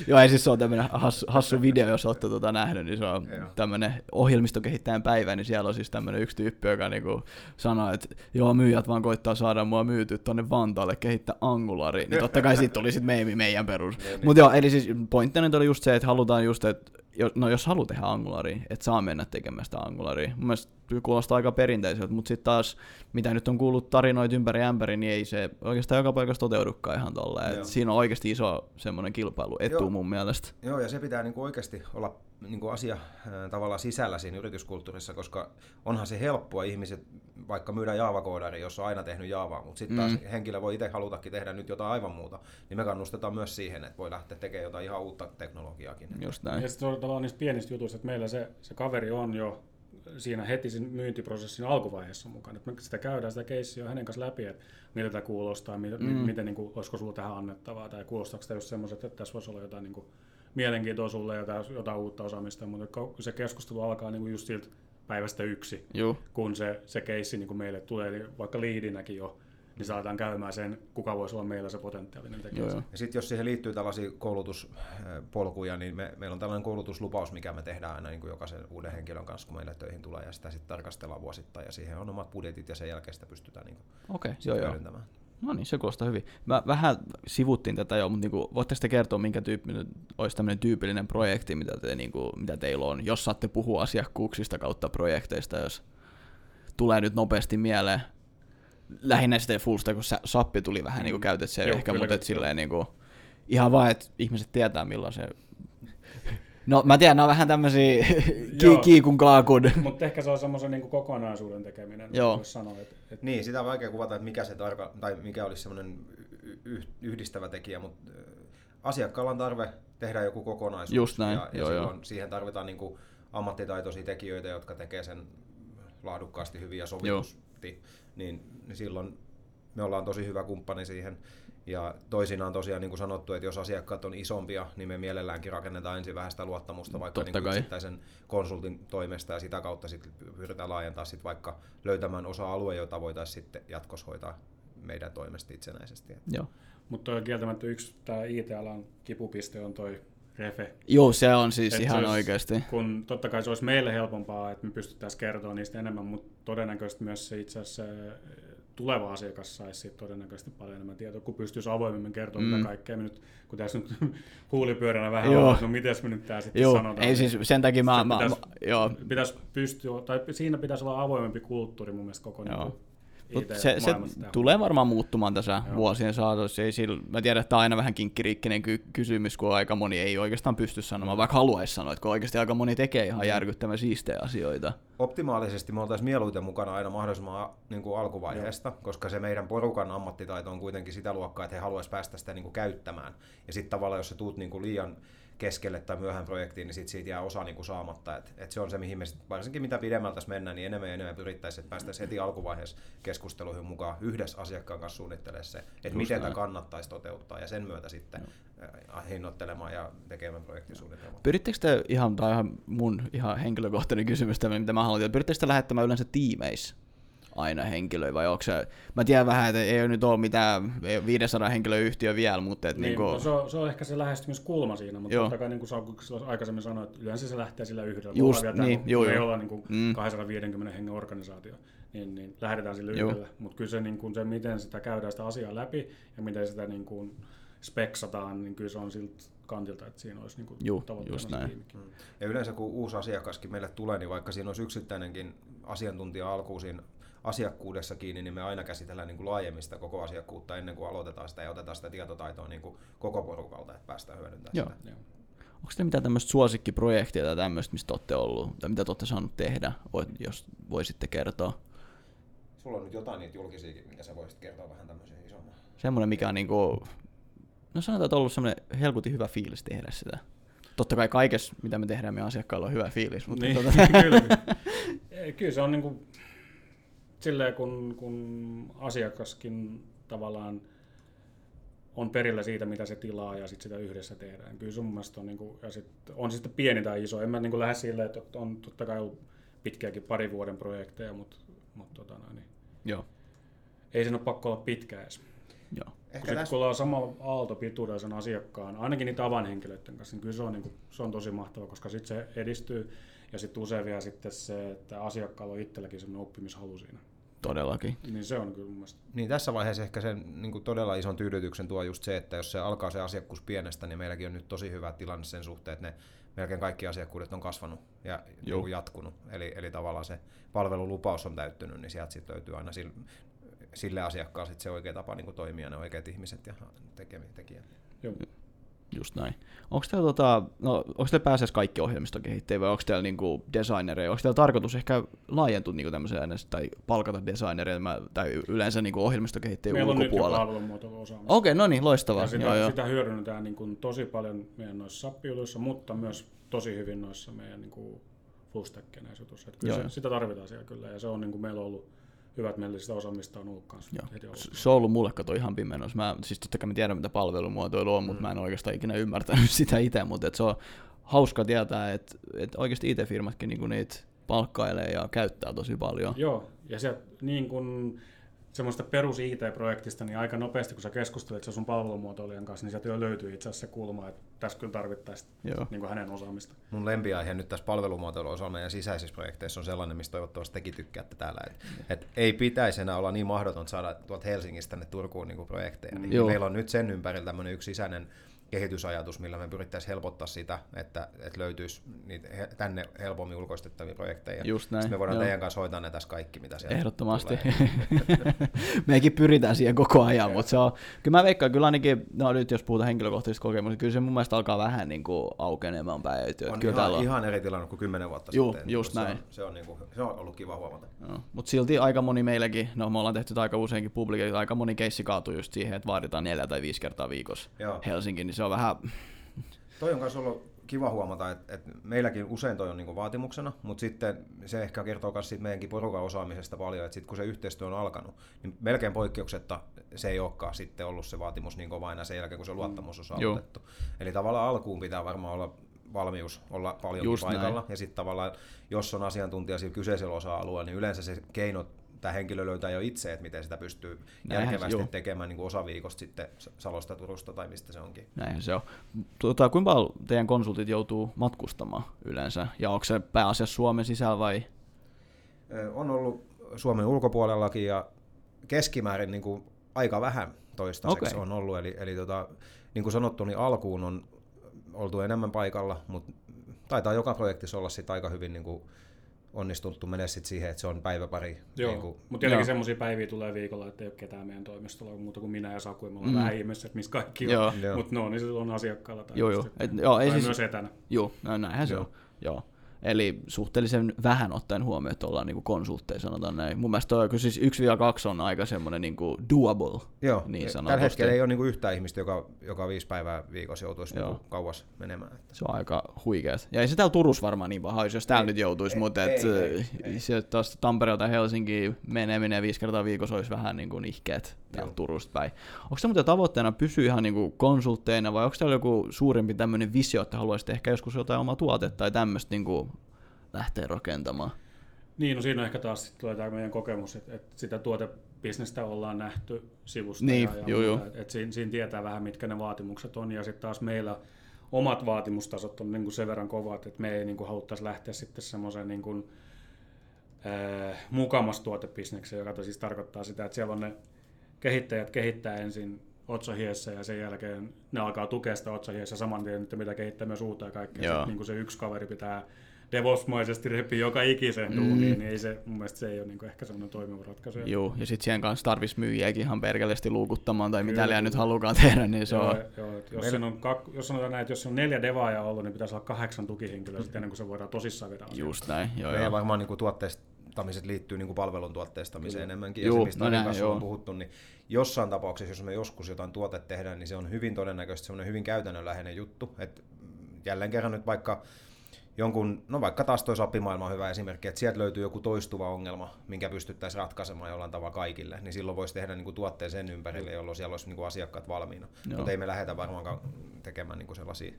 joo, ei siis se on tämmönen hassu, hassu video, jos olette tota nähnyt, niin se on Joo. tämmönen ohjelmistokehittäjän päivä, niin siellä on siis tämmönen yksi tyyppi, joka niinku sanoo, että joo, myyjät vaan koittaa saada mua myyty tonne Vantaalle kehittää Angulari, niin totta kai siitä tuli sit meemi meidän perus. Niin, niin. Mutta joo, eli siis pointtina nyt oli just se, että halutaan just, että no jos haluaa tehdä Angularia, että saa mennä tekemään sitä Angularia. Mun mielestä kuulostaa aika perinteiseltä, mutta sitten taas, mitä nyt on kuullut tarinoita ympäri ämpäri, niin ei se oikeastaan joka paikassa toteudukaan ihan tolleen. Siinä on oikeasti iso semmoinen kilpailu etu Joo. mun mielestä. Joo, ja se pitää niin kuin oikeasti olla niin kuin asia tavallaan sisällä siinä yrityskulttuurissa, koska onhan se helppoa ihmiset, vaikka myydään Java-koodari, jos on aina tehnyt Javaa, mutta sitten taas Mm. henkilö voi itse halutakin tehdä nyt jotain aivan muuta, niin me kannustetaan myös siihen, että voi lähteä tekemään jotain ihan uutta teknologiaakin. Just näin. Ja sitten on tavallaan niistä pienistä jutuista, että meillä se, se kaveri on jo siinä heti sen myyntiprosessin alkuvaiheessa mukana. Että me sitä käydään sitä keissiä hänen kanssa läpi, että miltä tämä kuulostaa, miten, mm. miten niin kuin, olisiko sulla tähän annettavaa, tai kuulostaako tämä just semmoiset, että tässä voisi olla jotain niin kuin, mielenkiintoa sulle ja tää- jotain uutta osaamista, mutta kun se keskustelu alkaa niin kuin just siltä päivästä yksi, Juu, kun se, se keissi niin kuin meille tulee, eli vaikka liidinäkin jo, niin saadaan käymään sen, kuka voisi olla meillä se potentiaalinen tekijä. joo, joo. Ja sitten jos siihen liittyy tällaisia koulutuspolkuja, niin me, meillä on tällainen koulutuslupaus, mikä me tehdään aina niin kuin jokaisen uuden henkilön kanssa, kun meille töihin tulee, ja sitä sitten tarkastellaan vuosittain, ja siihen on omat budjetit, ja sen jälkeen sitä pystytään niin kuin Okei, joo, joo. No niin, se kuulostaa hyvin. Mä vähän sivuttiin tätä jo, mutta niinku, voitteko te kertoa, minkä tyyppinen olisi tämmöinen tyypillinen projekti, mitä, te, niinku, mitä teillä on, jos saatte puhua asiakkuuksista kautta projekteista, jos tulee nyt nopeasti mieleen. Lähinnä sitten full stack, kun sa- sappi tuli vähän niin kuin käytet se Joo, ehkä, kyllä, mutta et kyllä. silleen niin kuin, ihan vaan, että ihmiset tietää milloin se... No mä tiedän, nämä on vähän tämmöisiä Joo. ki- kiikun kaakun. Mutta ehkä se on semmoisen niin kokonaisuuden tekeminen, Joo. sanoa. Että, että Niin, sitä on vaikea kuvata, että mikä, se tarka, tai mikä olisi semmoinen yhdistävä tekijä, mutta asiakkaalla on tarve tehdä joku kokonaisuus. Just näin, ja, ja joo, silloin siihen tarvitaan niin kuin ammattitaitoisia tekijöitä, jotka tekee sen laadukkaasti hyvin ja sovitusti. Niin, niin silloin me ollaan tosi hyvä kumppani siihen. Ja toisinaan tosiaan, niin kuin sanottu, että jos asiakkaat on isompia, niin me mielelläänkin rakennetaan ensin vähän sitä luottamusta vaikka Totta niin kuin yksittäisen konsultin toimesta ja sitä kautta sitten pyritään laajentaa sit vaikka löytämään osa-alue, jota voitaisiin sitten jatkossa hoitaa meidän toimesta itsenäisesti. Joo. Mutta on kieltämättä yksi, tämä IT-alan kipupiste on toi refe. Joo, se on siis Et ihan olisi- oikeasti. Kun totta kai se olisi meille helpompaa, että me pystyttäisiin kertoa niistä enemmän, mutta todennäköisesti myös se itse asiassa tuleva asiakas saisi siitä todennäköisesti paljon enemmän tietoa, kun pystyisi avoimemmin kertomaan, Mm. mitä kaikkea me nyt, kun tässä nyt huulipyöränä vähän Joo. on, no miten me nyt tämä sitten Joo, sanotaan. ei siis sen takia mä, mä, pitäisi- mä joo, pitäisi pystyä, tai siinä pitäisi olla avoimempi kulttuuri mun mielestä koko Joo. Mut se, se tulee varmaan muuttumaan tässä Joo. vuosien saatossa. Ei sillä, mä tiedän, että tämä on aina vähän kinkkiriikkinen ky- kysymys, kun aika moni ei oikeastaan pysty sanomaan, vaikka haluaisi sanoa, että kun oikeasti aika moni tekee ihan järkyttävän siistejä asioita. Optimaalisesti me oltaisiin mieluiten mukana aina mahdollisimman niin kuin alkuvaiheesta, koska se meidän porukan ammattitaito on kuitenkin sitä luokkaa, että he haluaisivat päästä sitä niin kuin käyttämään. Ja sitten tavallaan, jos sä tuut niin kuin liian keskelle tai myöhään projektiin, niin sit siitä jää osa niin kuin saamatta. Et, et se on se, mihin me sit, varsinkin mitä pidemmältä tässä mennään, niin enemmän ja enemmän pyrittäisiin, että päästäisiin heti alkuvaiheessa keskusteluihin mukaan yhdessä asiakkaan kanssa suunnittelemaan se, että miten tämä kannattaisi toteuttaa ja sen myötä sitten äh, hinnoittelemaan ja tekemään projektisuunnitelmaa. Pyrittekö te ihan, tai ihan mun ihan henkilökohtainen kysymys, mitä mä haluan pyrittekö te lähettämään yleensä tiimeissä aina henkilöitä, vai onko se, mä tiedän vähän, että ei ole nyt ole mitään ei ole 500 henkilöä yhtiö vielä, mutta et Niin, niinku, no se, on, se on ehkä se lähestymiskulma siinä, mutta Joo. totta kai niin kuin aikaisemmin sanoi, että yleensä se lähtee sillä yhdellä. Just niin, täällä, joo, me ei joo. olla niin kuin Mm. 250 hengen organisaatio, niin, niin lähdetään sillä Joo. yhdellä. Mutta kyllä se, niin kuin se, miten sitä käydään sitä asiaa läpi ja miten sitä niin kuin speksataan, niin kyllä se on siltä kantilta, että siinä olisi niin kuin Juu, tavoitteena just näin. tiimikin. Mm. Ja yleensä kun uusi asiakaskin meille tulee, niin vaikka siinä olisi yksittäinenkin asiantuntija alkuun siinä asiakkuudessa kiinni, niin me aina käsitellään niin kuin laajemmin sitä koko asiakkuutta ennen kuin aloitetaan sitä ja otetaan sitä tietotaitoa niin kuin koko porukalta, että päästään hyödyntämään Joo. sitä. Joo. onko teillä mitään tämmöistä suosikkiprojektia tai tämmöistä, mistä olette ollut, tai mitä te olette saanut tehdä, jos voisitte kertoa? Sulla on nyt jotain niitä julkisiakin, minkä sä voisit kertoa vähän tämmöisen isomman. Semmoinen, mikä on niinku, no sanotaan, että on ollut semmoinen helkutin hyvä fiilis tehdä sitä. Totta kai kaikessa, mitä me tehdään, meidän asiakkailla on hyvä fiilis. Mutta Niin, tota, kyllä. Kyllä se on niin kuin, silleen, kun, kun asiakaskin tavallaan on perillä siitä, mitä se tilaa ja sitten sitä yhdessä tehdään. Kyllä sun mielestä on, niin kuin, ja sit, on sitten pieni tai iso. En mä niin kuin lähde silleen, että on totta kai ollut pitkiäkin pari vuoden projekteja, mutta, mutta tota, noin, niin joo, ei sen ole pakko olla pitkä edes. joo. Kun, sit, kun ollaan samalla aaltopituudella sen asiakkaan, ainakin niitä avainhenkilöiden kanssa, niin kyllä se on, niin kuin, se on tosi mahtava, koska sitten se edistyy ja sitten usein vielä sitten se, että asiakkaalla on itselläkin semmoinen oppimishalu siinä. Todellakin. Niin se on kyllä mun mielestä. Niin tässä vaiheessa ehkä sen niin kuin todella ison tyydytyksen tuo just se, että jos se alkaa se asiakkuus pienestä, niin meilläkin on nyt tosi hyvä tilanne sen suhteen, että ne melkein kaikki asiakkuudet on kasvanut ja Joo. niin jatkunut. Eli, eli tavallaan se palvelulupaus on täyttynyt, niin sieltä sitten löytyy aina sille, sille asiakkaalle sit se oikea tapa niin kuin toimia, ne oikeat ihmiset ja tekijät. Joo. Just näin. Onko teillä, tota, no, onko teillä pääasiassa kaikki ohjelmistokehittäjiä vai onko teillä niinku designereja? Onko teillä tarkoitus ehkä laajentua niinku tämmöiseen tai palkata designereja mä- tai yleensä niinku ohjelmistokehittäjiä Meillä on nyt jo ulkopuolella? osaamista. Okei, no niin, loistavaa. Ja sitä, joo, joo. sitä hyödynnetään niin kuin tosi paljon meidän noissa sappijutuissa, mutta myös tosi hyvin noissa meidän niin kuin full stack kyllä Joo, se, joo. sitä tarvitaan siellä kyllä, ja se on niin kuin meillä ollut hyvät, meillä sitä osaamista on ollut kanssa Joo. Se on ollut mulle kato ihan pimennos. Mä, siis totta kai mä tiedän, mitä palvelumuotoilu on, mutta mä en oikeastaan ikinä ymmärtänyt sitä itse, mutta et se on hauska tietää, että et oikeasti IT-firmatkin niinku niitä palkkailee ja käyttää tosi paljon. Joo, ja se niin kuin semmoista perus IT-projektista, niin aika nopeasti kun sä keskustelet sen sun palvelumuotoilijan kanssa, niin sieltä jo löytyy itse asiassa se kulma, että tässä kyllä tarvittaisiin niin kuin hänen osaamista. Mun lempiaihe nyt tässä palvelumuotoiluosalla meidän sisäisissä projekteissa on sellainen, mistä toivottavasti tekin tykkäätte täällä. Et, et ei pitäisi enää olla niin mahdoton saada tuolta Helsingistä tänne Turkuun niin projekteja. Niin Joo. meillä on nyt sen ympärillä tämmöinen yksi sisäinen kehitysajatus, millä me pyrittäisiin helpottaa sitä, että, että löytyisi niitä tänne helpommin ulkoistettavia projekteja. Just näin, Sitten me voidaan joo. teidän kanssa hoitaa ne tässä kaikki, mitä sieltä Ehdottomasti. Mekin pyritään siihen koko ajan, mutta se on, kyllä mä veikkaan, kyllä ainakin, no nyt jos puhutaan henkilökohtaisista kokemuksista, kyllä se mun mielestä alkaa vähän niin kuin aukenemaan päin. On kyllä ihan, on, ihan eri tilanne kuin kymmenen vuotta Juu, sitten. just se näin. On, se, on, niin kuin, se on ollut kiva huomata. Mutta silti aika moni meilläkin, no me ollaan tehty aika useinkin publikille, aika moni keissi kaatuu just siihen, että vaaditaan neljä tai viisi kertaa viikossa Joo. Helsinkiin, niin se on vähän, Toi on myös ollut kiva huomata, että, että meilläkin usein toi on niin vaatimuksena, mutta sitten se ehkä kertoo myös siitä meidänkin porukan osaamisesta paljon, että sitten kun se yhteistyö on alkanut, niin melkein poikkeuksetta se ei olekaan sitten ollut se vaatimus niin kova aina sen jälkeen, kun se luottamus on saavutettu. Eli tavallaan alkuun pitää varmaan olla valmius olla paljon paikalla, näin. ja sitten tavallaan, jos on asiantuntija sillä kyseisellä osa-alueella, niin yleensä se keino tämä henkilö löytää jo itse, että miten sitä pystyy Näinhän se- järkevästi joo. tekemään niin kuin osaviikosta sitten Salosta, Turusta tai mistä se onkin. näinhän se on. Tota, kuinka paljon teidän konsultit joutuu matkustamaan yleensä, ja onko se pääasiassa Suomen sisällä vai? On ollut Suomen ulkopuolellakin ja keskimäärin niin kuin aika vähän toistaiseksi Okei. on ollut. Eli, eli tota, niin kuin sanottu, niin alkuun on oltu enemmän paikalla, mutta taitaa joka projektissa olla sit aika hyvin niin kuin onnistuttu mennä sit siihen, että se on päivä pari. Joo, Niin kuin, mutta tietenkin semmoisia päiviä tulee viikolla, että ei ole ketään meidän toimistolla muuta kuin minä ja Saku, ja me ollaan Mm. vähän ihmeessä, että missä kaikki on. Joo. Mutta no, niin se on asiakkaalla tai, Joo, joo. Et, joo, ei tai siis, myös etänä. Joo, no näinhän se Joo. on. Joo. Eli suhteellisen vähän ottaen huomioon, että ollaan niinku konsultteja, sanotaan näin. Mun mielestä toi, siis 1-2 on aika semmoinen niinku doable. Joo, Niin sanotusti. tällä hetkellä ei ole niin kuin yhtään ihmistä, joka, joka viisi päivää viikossa joutuisi Joo. niin kauas menemään. Että. Se on aika huikeet. Ja ei se täällä Turussa varmaan niin paha olisi, jos täällä Ei, nyt joutuisi, ei, mutta et, ei, ei, ei. se tuosta Tampereelta Helsinkiin meneminen viisi kertaa viikossa olisi vähän niin kuin ihkeet täältä Joo. Turusta päin. Onko se muuten tavoitteena pysyä ihan niin konsultteina vai onko täällä joku suurempi tämmöinen visio, että haluaisitte ehkä joskus jotain omaa tuotetta tai tämmöistä niin kuin lähteä rakentamaan? Niin, no siinä ehkä taas sit tulee tämä meidän kokemus, että, että sitä tuotebisnestä ollaan nähty sivusta. Niin, ja, muuta, Että, että siinä, siinä tietää vähän, mitkä ne vaatimukset on. Ja sitten taas meillä omat vaatimustasot on niin kuin sen verran kovat, että me ei niin kuin haluttaisi lähteä sitten semmoiseen niin kuin, äh, mukamas tuotebisnekseen, joka siis tarkoittaa sitä, että siellä on ne kehittäjät kehittää ensin otsahiessä ja sen jälkeen ne alkaa tukea sitä otsahiessä saman tien, että mitä kehittää myös uutta ja kaikkea. Sitten, niin kuin se yksi kaveri pitää DevOps-maisesti repi joka ikisen mm. duuniin, niin ei se, mun mielestä se ei ole niin kuin ehkä semmoinen toimiva ratkaisu. Joo, ja sitten siihen kanssa tarvitsisi myyjiäkin ihan perkeleesti luukuttamaan tai mitä liian nyt halukaan tehdä, niin se Joo, on... joo, että jos, siinä on kak, jos sanotaan näin, että jos on neljä devaajaa ollut, niin pitäisi olla kahdeksan tukihenkilöä sitten ennen kuin se voidaan tosissaan vedä asiaan. Just näin, joo, joo. varmaan niin kuin tuotteista tuottamiset liittyy niin kuin palvelun tuotteistamiseen Kyllä. enemmänkin, Juu, ja se, mistä no näin, on puhuttu, niin jossain tapauksessa, jos me joskus jotain tuote tehdään, niin se on hyvin todennäköisesti semmoinen hyvin käytännönläheinen juttu, että jälleen kerran nyt vaikka jonkun, no vaikka taas toi sapimaailma on hyvä esimerkki, että sieltä löytyy joku toistuva ongelma, minkä pystyttäisiin ratkaisemaan jollain tavalla kaikille, niin silloin voisi tehdä niin kuin tuotteen sen ympärille, jolloin siellä olisi niin kuin asiakkaat valmiina. Mutta ei me lähdetä varmaankaan tekemään niin kuin sellaisia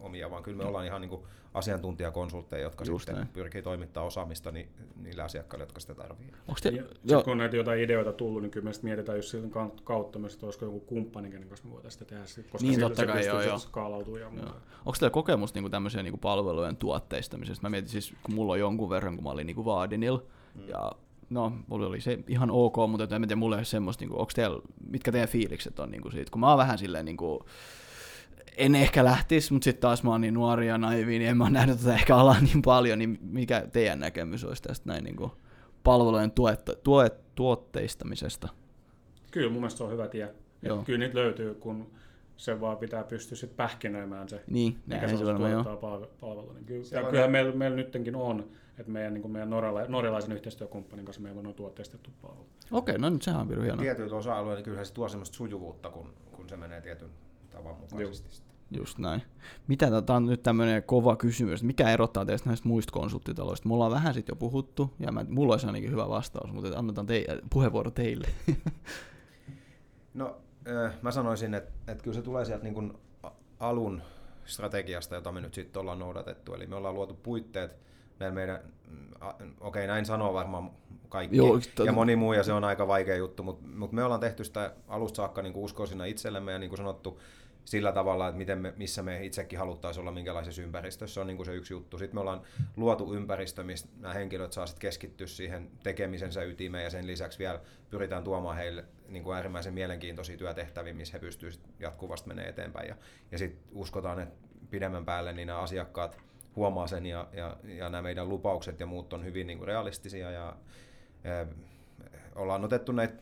omia, vaan kyllä me ollaan ihan niin kuin asiantuntijakonsultteja, jotka Just sitten näin. pyrkii toimittaa osaamista ni, niille asiakkaille, jotka sitä tarvitsee. Onko te, Ja kun on näitä jotain ideoita tullut, niin kyllä me mietitään just siltä kau- kautta myös, että olisiko joku kumppani, kenen kanssa me voitaisiin sitä tehdä, koska Niin, totta se kai, pystyy joo, joo. skaalautumaan ja muuta. Onko teillä kokemus niinku tämmöisen niinku palvelujen tuotteistamisesta? Mä mietin siis, kun mulla on jonkun verran, kun mä olin niinku Vaadinil, mm. ja no, mulla oli se ihan ok, mutta en mä tiedä, mulla ei ole semmoista, niinku, onko teillä, mitkä teidän fiilikset on niinku siitä, kun mä oon vähän silleen niinku, en ehkä lähtisi, mutta sitten taas mä oon niin nuori ja naivi, niin en mä oon nähnyt tätä ehkä alaa niin paljon, niin mikä teidän näkemys olisi tästä näin niinku palvelujen tuetta, tuet, tuotteistamisesta? Kyllä mun mielestä se on hyvä tie. Joo. Kyllä niitä löytyy, kun se vaan pitää pystyä sitten pähkinöimään se, Niin, mikä se se tuottaa palve- palvelu. Niin kyllä, Se ja on- kyllähän meillä, meillä nyttenkin on, että meidän, niin kuin meidän norjala, norjalaisen yhteistyökumppanin kanssa meillä on tuotteistettu palvelu. Okei, no nyt sehän on pirun hienoa. Tietyillä osa-alueilla niin kyllähän se tuo semmoista sujuvuutta, kun, kun se menee tietyn tavan mukaisesti. sitten. Just näin. Mitä tota, on nyt tämmöinen kova kysymys, mikä erottaa teistä näistä muista konsulttitaloista? Mulla on vähän sit jo puhuttu, ja mä, mulla olisi ainakin hyvä vastaus, mutta et annetaan tei, puheenvuoro teille. No, äh, mä sanoisin, että, että kyllä se tulee sieltä niin kuin alun strategiasta, jota me nyt sitten ollaan noudatettu. Eli me ollaan luotu puitteet meidän, a- okei näin sanoo varmaan kaikki Joo, to- ja moni muu, ja se on aika vaikea juttu, mutta, mutta me ollaan tehty sitä alusta saakka niin kuin uskoisina itsellemme, ja niin kuin sanottu, sillä tavalla, että miten me, missä me itsekin haluttaisiin olla, minkälaisessa ympäristössä, se on niin kuin se yksi juttu. Sitten me ollaan luotu ympäristö, missä nämä henkilöt saa sitten keskittyä siihen tekemisensä ytimeen ja sen lisäksi vielä pyritään tuomaan heille niin kuin äärimmäisen mielenkiintoisia työtehtäviä, missä he pystyvät jatkuvasti menemään eteenpäin. Ja, ja sitten uskotaan, että pidemmän päälle niin nämä asiakkaat huomaa sen ja, ja, ja nämä meidän lupaukset ja muut on hyvin niin kuin realistisia ja, ja ollaan otettu näitä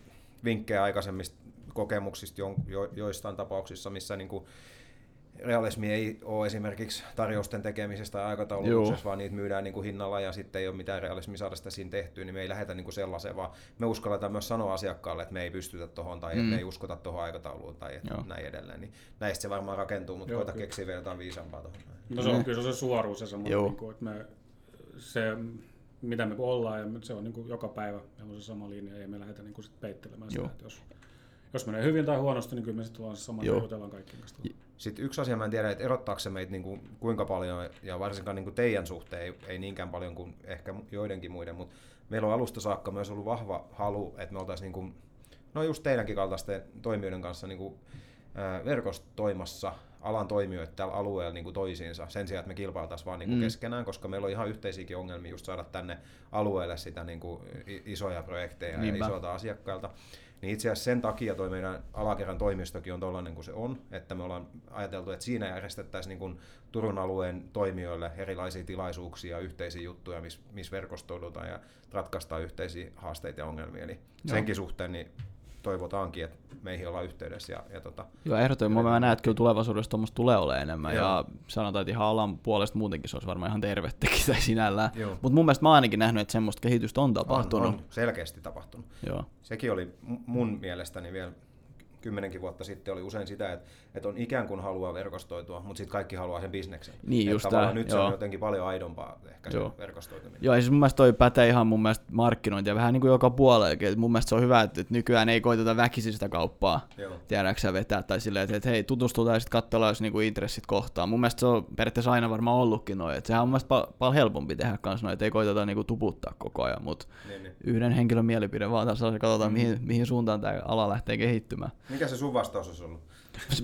vinkkejä aikaisemmista kokemuksista jo, jo, joistain tapauksissa, missä niin kuin realismi ei ole esimerkiksi tarjousten tekemisestä tai aikataulutuksessa, vaan niitä myydään niin kuin hinnalla ja sitten ei ole mitään realismia saada sitä siinä tehtyä, niin me ei lähdetä niin kuin sellaiseen, vaan me uskalletaan myös sanoa asiakkaalle, että me ei pystytä tuohon tai mm. että me ei uskota tuohon aikatauluun tai että Joo. näin edelleen. Niin näistä se varmaan rakentuu, mutta Joo, koita kyllä. keksiä vielä jotain viisaampaa tuohon. No se on kyllä se on se suoruus ja semmoinen, Joo. niin kuin, että me, se, mitä me ollaan, ja se on niin kuin joka päivä, meillä on se sama linja, ja me lähdetään niin kuin sit peittelemään sitä, Joo. että jos, jos menee hyvin tai huonosti, niin kyllä me sitten vaan se sama Joo. jutellaan kaikkien kanssa. Sitten yksi asia, mä en tiedä, että erottaako se meitä niin kuin, kuinka paljon, ja varsinkaan niin kuin teidän suhteen, ei, ei niinkään paljon kuin ehkä joidenkin muiden, mutta meillä on alusta saakka myös ollut vahva halu, että me oltaisiin niin kuin, no just teidänkin kaltaisten toimijoiden kanssa niin kuin, verkostoimassa alan toimijoita tällä alueella niin kuin toisiinsa, sen sijaan, että me kilpailtaisiin vaan niin kuin Mm. keskenään, koska meillä on ihan yhteisiäkin ongelmia just saada tänne alueelle sitä niin kuin isoja projekteja Niinpä. ja isoilta asiakkailta. Niin itse asiassa sen takia toi meidän alakerran toimistokin on tollainen kuin se on, että me ollaan ajateltu, että siinä järjestettäisiin niin kuin Turun alueen toimijoille erilaisia tilaisuuksia, yhteisiä juttuja, missä miss verkostoidutaan ja ratkaistaan yhteisiä haasteita ja ongelmia. Eli Joo. senkin suhteen niin toivotaankin, että meihin ollaan yhteydessä. Ja, ja tota, Joo, ehdottomasti. Mä näen, että kyllä tulevaisuudessa tuommoista tulee olemaan enemmän. Joo. Ja sanotaan, että ihan alan puolesta muutenkin se olisi varmaan ihan tervettekin tai sinällään. Mutta mun mielestä mä oon ainakin nähnyt, että semmoista kehitystä on on, tapahtunut. on selkeästi tapahtunut. Joo. Sekin oli mun mielestäni vielä kymmenenkin vuotta sitten oli usein sitä, että, että on ikään kuin haluaa verkostoitua, mutta sitten kaikki haluaa sen bisneksen. Niin, just tää, nyt se joo. on jotenkin paljon aidompaa ehkä Joo. se verkostoituminen. Joo, ja siis mun mielestä toi pätee ihan mun mielestä markkinointia vähän niin kuin joka puolellekin. Et mun mielestä se on hyvä, että, nykyään ei koiteta väkisin sitä kauppaa. Joo. Tiedätkö sä vetää tai silleen, että, että hei, tutustutaan ja sitten katsellaan, jos niinku intressit kohtaa. Mun mielestä se on periaatteessa aina varmaan ollutkin noin. Että sehän on mun mielestä pal- paljon helpompi tehdä kanssa noin, että ei koiteta niinku tuputtaa koko ajan. Mutta Niin, niin. yhden henkilön mielipide vaan tässä katsotaan, Mm. mihin, mihin suuntaan tämä ala lähtee kehittymään. Mikä se sun vastaus olisi ollut?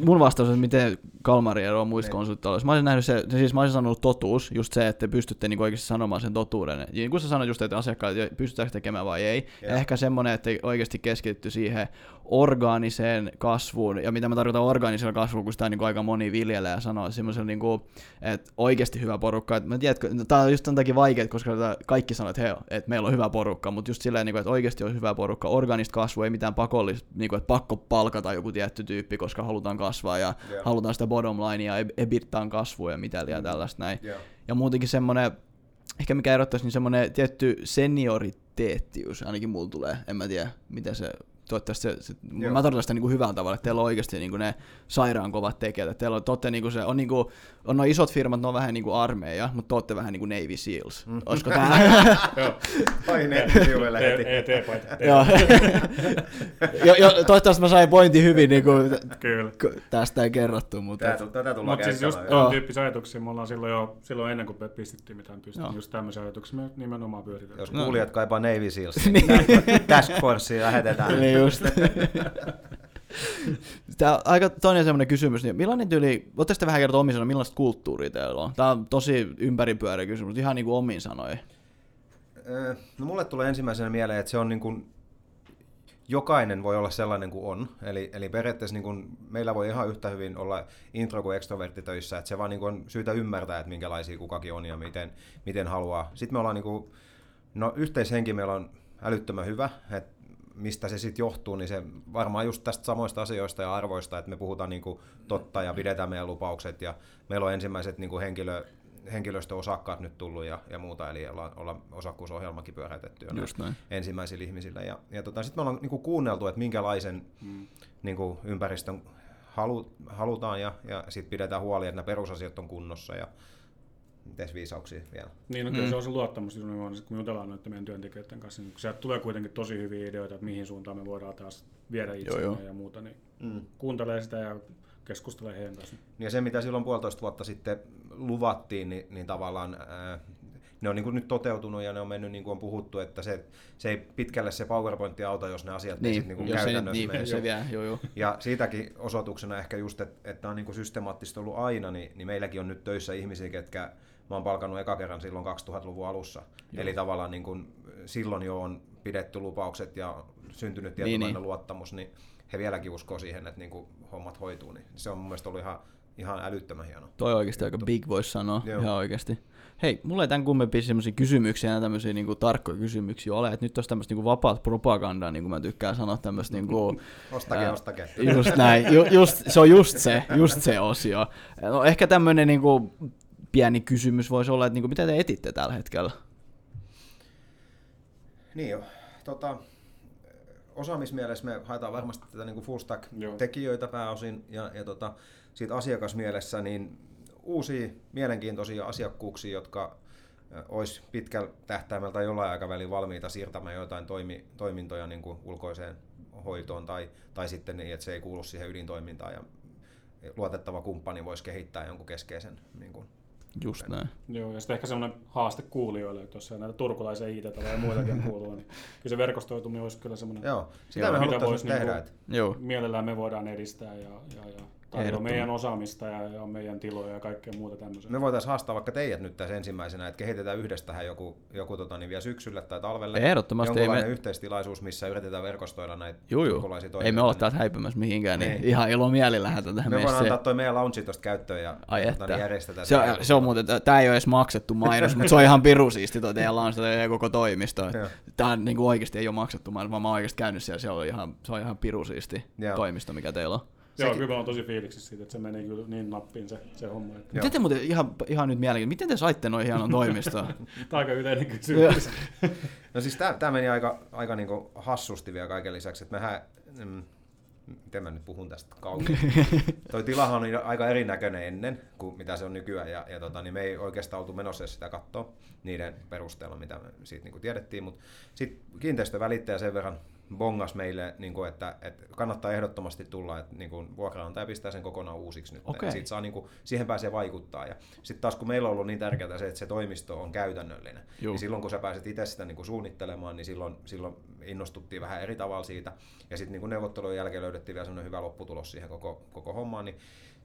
Mun vastaus on, miten Kalmari eroaa muista Niin. konsulttitaloista. Mä olisin nähnyt se, siis mä olisin sanonut totuus, just se, että te pystytte niinku oikeasti sanomaan sen totuuden. Ja niin kuin sä sanoit just, että asiakkaat, pystytäänkö tekemään vai ei. Ja Joo. ehkä semmoinen, että oikeasti keskittyy siihen orgaaniseen kasvuun. Ja mitä mä tarkoitan orgaanisella kasvulla, kun sitä niinku aika moni viljelee ja sanoo, semmoisella niinku, että oikeasti hyvä porukka. Et mä tiedätkö, no, tää on just tämän takia vaikeaa, koska kaikki sanoo, että, hei, että meillä on hyvä porukka, mutta just silleen, niinku, että oikeasti on hyvä porukka. Orgaanista kasvua, ei mitään pakollista, niinku, että pakko palkata joku tietty tyyppi, koska halutaan kasvaa ja Joo. halutaan sitä bottom linea, ebittaan kasvua ja mitä liian tällaista näin. Joo. Ja muutenkin semmoinen, ehkä mikä erottaisi, niin semmoinen tietty senioriteettius, ainakin mulla tulee, en mä tiedä, mitä se toivottavasti se, se Joo. mä tarkoitan sitä niin kuin hyvällä tavalla, että teillä on oikeasti niin kuin ne sairaan kovat tekijät, että teillä on, te niin kuin se, on, niin kuin, on noin isot firmat, ne on vähän niin kuin armeija, mutta te ootte vähän niin kuin Navy Seals. Mm. Olisiko tää? Joo. Ai nettisivuille heti. ET-paita. Joo. jo, jo, toivottavasti mä sain pointin hyvin, niin kuin, Kyllä. tästä ei kerrottu, mutta... Tää, tätä tullaan Mutta siis just tuon tyyppisiä ajatuksia me ollaan silloin jo silloin ennen kuin pistettiin mitään pystyyn. Just tämmöisiä ajatuksia me nimenomaan pyöritetään. Jos kuulijat kaipaa Navy Seals, niin Task Forcea lähetetään. Just. Tämä aika toinen semmoinen kysymys, niin millainen tyyli, voitte sitten vähän kertoa omin sanoin, millaista kulttuuria teillä on? Tämä on tosi ympäripyöreä kysymys, mutta ihan niin kuin omin sanoin. Ö, No mulle tulee ensimmäisenä mieleen, että se on niin kuin, jokainen voi olla sellainen kuin on. Eli, eli periaatteessa niin kuin, meillä voi ihan yhtä hyvin olla intro kuin extrovertti töissä, että se vaan niin kuin, on syytä ymmärtää, että minkälaisia kukakin on ja miten, miten haluaa. Sitten me ollaan niin kuin, no yhteishenki meillä on älyttömän hyvä, että mistä se sitten johtuu, niin se varmaan just tästä samoista asioista ja arvoista, että me puhutaan niin kuin totta ja pidetään meidän lupaukset ja meillä on ensimmäiset niin kuin henkilö, henkilöstöosakkaat nyt tullut ja, ja muuta, eli ollaan, ollaan osakkuusohjelmakin pyöräytetty ensimmäisille ihmisille. Ja, ja tota, sitten me ollaan niin kuin kuunneltu, että minkälaisen Mm. niin kuin ympäristön halu, halutaan ja, ja sitten pidetään huoli, että nämä perusasiat on kunnossa ja mites viisauksia vielä. Niin, no kyllä Mm. se on se luottamus, kun me jutellaan noiden meidän työntekijöiden kanssa, niin sieltä tulee kuitenkin tosi hyviä ideoita, että mihin suuntaan me voidaan taas viedä itseämme joo. ja muuta, niin Mm. kuuntelee sitä ja keskustelee heidän kanssa. Ja se, mitä silloin puolitoista vuotta sitten luvattiin, niin, niin tavallaan ää, ne on niin kuin nyt toteutunut ja ne on mennyt niin kuin on puhuttu, että se, se ei pitkälle se PowerPointti auta, jos ne asiat ei Niin, sit niin kuin jos se, käytännössä niin, mene. se vie, joo, joo. Ja siitäkin osoituksena ehkä just, että, että on niin kuin systemaattista ollut aina, niin, niin meilläkin on nyt töissä ihmisiä, ketkä mä oon palkannut eka kerran silloin 2000-luvun alussa. Joo. Eli tavallaan niin kuin, silloin jo on pidetty lupaukset ja syntynyt tietynlainen Niin, niin, luottamus, niin he vieläkin uskoo siihen, että niin hommat hoituu. Niin se on mun mielestä ollut ihan, ihan älyttömän hieno. Toi oikeasti aika big voice sanoa, Joo. ihan oikeasti. Hei, mulla ei tämän kummempia semmoisia kysymyksiä ja tämmöisiä niinku tarkkoja kysymyksiä ole, että nyt olisi tämmöistä niinku vapaat propagandaa, niin kuin mä tykkään sanoa tämmöistä niinku, Ostake, Ää, ostake. Just näin, Ju, just, se on just se, just se osio. No ehkä tämmöinen niinku pieni kysymys voisi olla, että niinku, mitä te etitte tällä hetkellä? Niin jo. Tota, osaamismielessä me haetaan varmasti tätä niin full stack Joo. tekijöitä pääosin ja, ja tota, siitä asiakasmielessä niin uusia mielenkiintoisia asiakkuuksia, jotka olisi pitkällä tähtäimellä tai jollain aikavälin valmiita siirtämään jotain toimi, toimintoja niin kuin ulkoiseen hoitoon tai, tai sitten niin, että se ei kuulu siihen ydintoimintaan ja luotettava kumppani voisi kehittää jonkun keskeisen niin kuin, Just näin. Joo, ja sitten ehkä semmoinen haaste kuulijoille, että jos näitä turkulaisia it ja muitakin kuuluu, niin kyllä se verkostoituminen olisi kyllä semmoinen, Joo, sitä me Mitä haluttaisiin voisi tehdä. niinku- että Joo, mielellään me voidaan edistää ja, ja, ja tarjoa Ehdottomasti. meidän osaamista ja, ja meidän tiloja ja kaikkea muuta tämmöistä. Me voitaisiin haastaa vaikka teidät nyt tässä ensimmäisenä, että kehitetään yhdessä tähän joku, joku tota, niin vielä syksylle tai talvelle. Ehdottomasti, ei Jonkunlainen me- yhteistilaisuus, missä yritetään verkostoida näitä Juu, juu. turkulaisia Ei me olla täältä häipymässä mihinkään, niin, Niin. ihan ilo mieli lähdetään tähän Me voidaan antaa toi meidän lounge tuosta käyttöön ja Ai tota, niin järjestetään. Se, on- siellä. se on muuten, tämä ei ole edes maksettu mainos, mutta se on ihan piru siisti toi teidän launch, toi koko toimisto. Tämä on, niin kuin oikeasti ei ole maksettu mainos, vaan mä oon oikeasti käynyt siellä, se on ihan, se on ihan piru siisti Joo. toimisto, mikä teillä on. Joo, sekin- kyllä mä oon tosi fiiliksissä siitä, että se meni kyllä niin nappiin se, se homma. Että... Miten te muuten, ihan, ihan nyt mielenkiintoista, miten te saitte noin hienon toimistoon? Tämä on aika yleinen kysymys. No siis tämä meni aika, aika niinku hassusti vielä kaiken lisäksi, että mehän, mm, miten mä nyt puhun tästä kauan. Toi tilahan oli aika erinäköinen ennen kuin mitä se on nykyään ja, ja tota, niin me ei oikeastaan oltu menossa sitä katsoa niiden perusteella, mitä me siitä niin tiedettiin, mutta sitten kiinteistövälittäjä sen verran bongas meille, niin kuin, että, että kannattaa ehdottomasti tulla, että niin kuin, vuokraantaja pistää sen kokonaan uusiksi nyt. Ja Siitä saa, niin kuin, siihen pääsee vaikuttaa. Ja sitten taas kun meillä on ollut niin tärkeää se, että se toimisto on käytännöllinen, Juu. niin silloin kun sä pääset itse sitä niin kuin suunnittelemaan, niin silloin, silloin innostuttiin vähän eri tavalla siitä. Ja sitten niin neuvottelujen jälkeen löydettiin vielä semmoinen hyvä lopputulos siihen koko, koko hommaan. Niin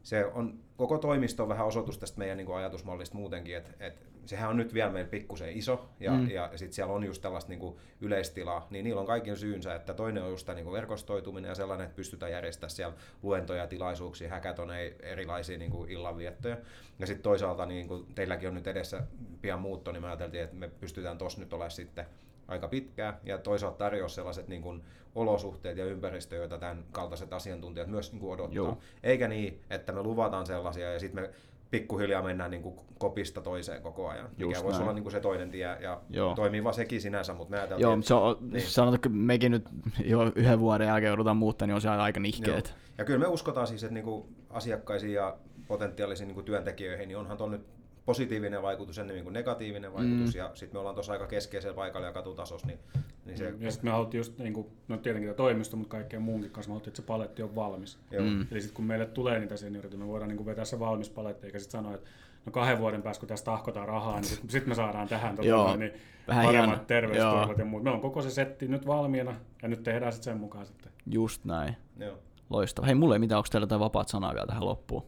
se on, koko toimisto on vähän osoitus tästä meidän niin kuin ajatusmallista muutenkin, että, että sehän on nyt vielä meillä pikkusen iso, ja, Mm. ja sitten siellä on just tällaista niin kuin yleistilaa, niin niillä on kaikin syynsä, että toinen on just tämä niin kuin verkostoituminen ja sellainen, että pystytään järjestämään siellä luentoja, tilaisuuksia, häkätonei, erilaisia niin kuin illanviettoja. Ja sitten toisaalta, niin kuin teilläkin on nyt edessä pian muutto, niin me ajateltiin, että me pystytään tuossa nyt olemaan sitten aika pitkään ja toisaalta tarjoaa sellaiset niin kuin olosuhteet ja ympäristö, joita tämän kaltaiset asiantuntijat myös niin kuin odottaa. Joo. Eikä niin, että me luvataan sellaisia ja sitten me pikkuhiljaa mennään niin kuin kopista toiseen koko ajan, mikä Just voisi näin. olla niin kuin se toinen tie, ja Joo. toimii vaan sekin sinänsä, mutta me ajateltiin, Joo, mutta se on, Niin. niin. sanotaan, että mekin nyt jo yhden vuoden jälkeen joudutaan muuttaa, niin on se aika nihkeet. Ja kyllä me uskotaan siis, että niinku asiakkaisiin ja potentiaalisiin niinku työntekijöihin, niin onhan tuon nyt positiivinen vaikutus ennen kuin negatiivinen vaikutus, mm. ja sitten me ollaan tuossa aika keskeisellä paikalla ja katutasossa, niin, niin se, Ja sitten me haluttiin just, niin kuin, no tietenkin tämä toimisto, mutta kaikkeen muunkin kanssa, me haluttiin, että se paletti on valmis. joo, mm. Eli sitten kun meille tulee niitä seniorita, me voidaan niin kuin vetää se valmis paletti, eikä sitten sanoa, että no kahden vuoden päästä, kun tästä tahkotaan rahaa, niin sitten sit me saadaan tähän tota, Joo, niin vähän paremmat terveysturvat ja muut. Meillä on koko se setti nyt valmiina, ja nyt tehdään sitten sen mukaan sitten. Just näin. joo. Loistava. Hei, mulla ei mitään, onko teillä jotain vapaat sanaa vielä tähän loppuun?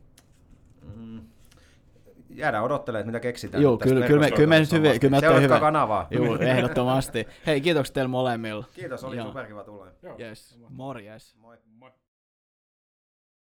Jäädään odottelemaan, että mitä keksitään. Joo, kyllä, kyllä, me, kyllä me nyt hyvin, kyllä me hyvä. kanavaa. Joo, ehdottomasti. Hei, kiitokset teille molemmille. Kiitos, oli Joo. superkiva tulla. Joo. Yes, morjes. Moi. Moi.